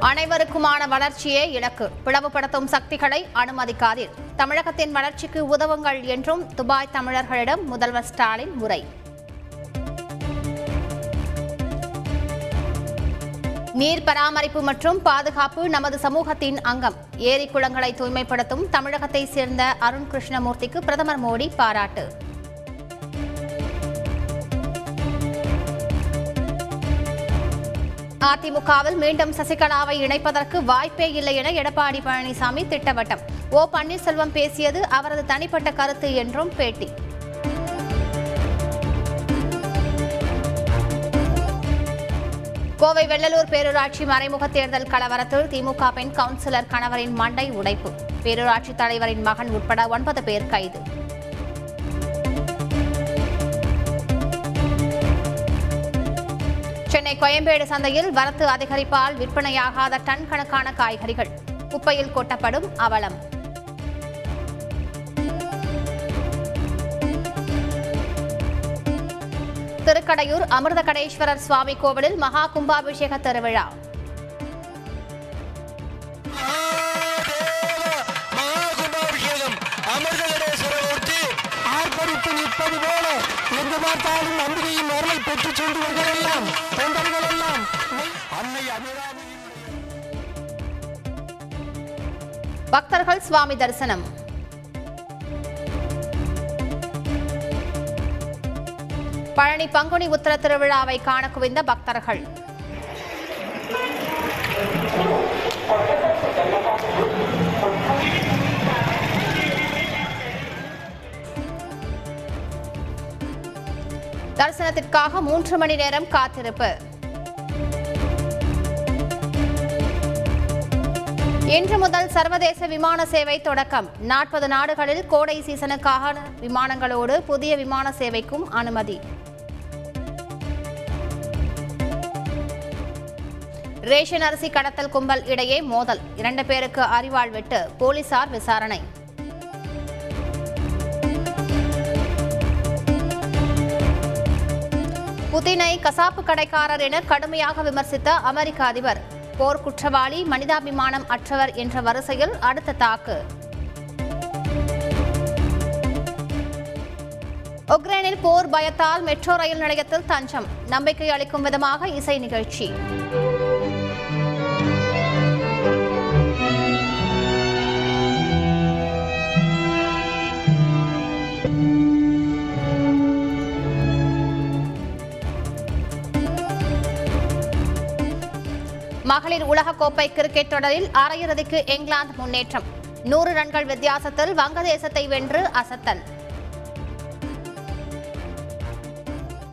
அனைவருக்குமான வளர்ச்சியே இலக்கு. பிளவுபடுத்தும் சக்திகளை அனுமதிக்காதீர். தமிழகத்தின் வளர்ச்சிக்கு உதவுங்கள் என்றும் துபாய் தமிழர்களிடம் முதல்வர் ஸ்டாலின் உரை. நீர் பராமரிப்பு மற்றும் பாதுகாப்பு நமது சமூகத்தின் அங்கம். ஏரி குளங்களை தூய்மைப்படுத்தும் தமிழகத்தை சேர்ந்த அருண் கிருஷ்ணமூர்த்திக்கு பிரதமர் மோடி பாராட்டு. அதிமுகவில் மீண்டும் சசிகலாவை இணைப்பதற்கு வாய்ப்பே இல்லை என எடப்பாடி பழனிசாமி திட்டவட்டம். ஓ பன்னீர்செல்வம் பேசியது அவரது தனிப்பட்ட கருத்து என்றும் பேட்டி. கோவை வெள்ளலூர் பேரூராட்சி மறைமுக தேர்தல் கலவரத்தில் திமுக பெண் கவுன்சிலர் கணவரின் மண்டை உடைப்பு. பேரூராட்சி தலைவரின் மகன் உட்பட ஒன்பது பேர் கைது. கோயம்பேடு சந்தையில் வரத்து அதிகரிப்பால் விற்பனையாகாத டன் கணக்கான காய்கறிகள். குப்பையில் கொட்டப்படும் அவலம். திருக்கடையூர் அமிர்தகடேஸ்வரர் சுவாமி கோவிலில் மகா கும்பாபிஷேக திருவிழா. மகாகும்பாபிஷேகம் அமிர்தகடேஸ்வரமூர்த்தி ஆர்ப்பரித்து நிற்பது போல. எங்கு பார்த்தாலும் பக்தர்கள் சுவாமி தரிசனம். பழனி பங்குனி உத்தர திருவிழாவை காண குவிந்த பக்தர்கள். தரிசனத்திற்காக மூன்று மணி நேரம் காத்திருப்பு. இன்று முதல் சர்வதேச விமான சேவை தொடக்கம். நாற்பது நாடுகளில் கோடை சீசனுக்காக விமானங்களோடு புதிய விமான சேவைக்கும் அனுமதி. ரேஷன் அரிசி கடத்தல் கும்பல் இடையே மோதல். இரண்டு பேருக்கு அறிவாள் வெட்டு போலீசார் விசாரணை. புதினை கசாப்பு கடைக்காரர் என கடுமையாக விமர்சித்த அமெரிக்க அதிபர். போர் குற்றவாளி மனிதாபிமானம் அற்றவர் என்ற வரிசையில் அடுத்த தாக்கு. உக்ரைனில் போர் பயத்தால் மெட்ரோ ரயில் நிலையத்தில் தஞ்சம். நம்பிக்கை அளிக்கும் விதமாக இசை நிகழ்ச்சி. மகளிர் உலகக்கோப்பை கிரிக்கெட் தொடரில் அரையிறுதிக்கு இங்கிலாந்து முன்னேற்றம். நூறு ரன்கள் வித்தியாசத்தில் வங்கதேசத்தை வென்று அசத்தல்.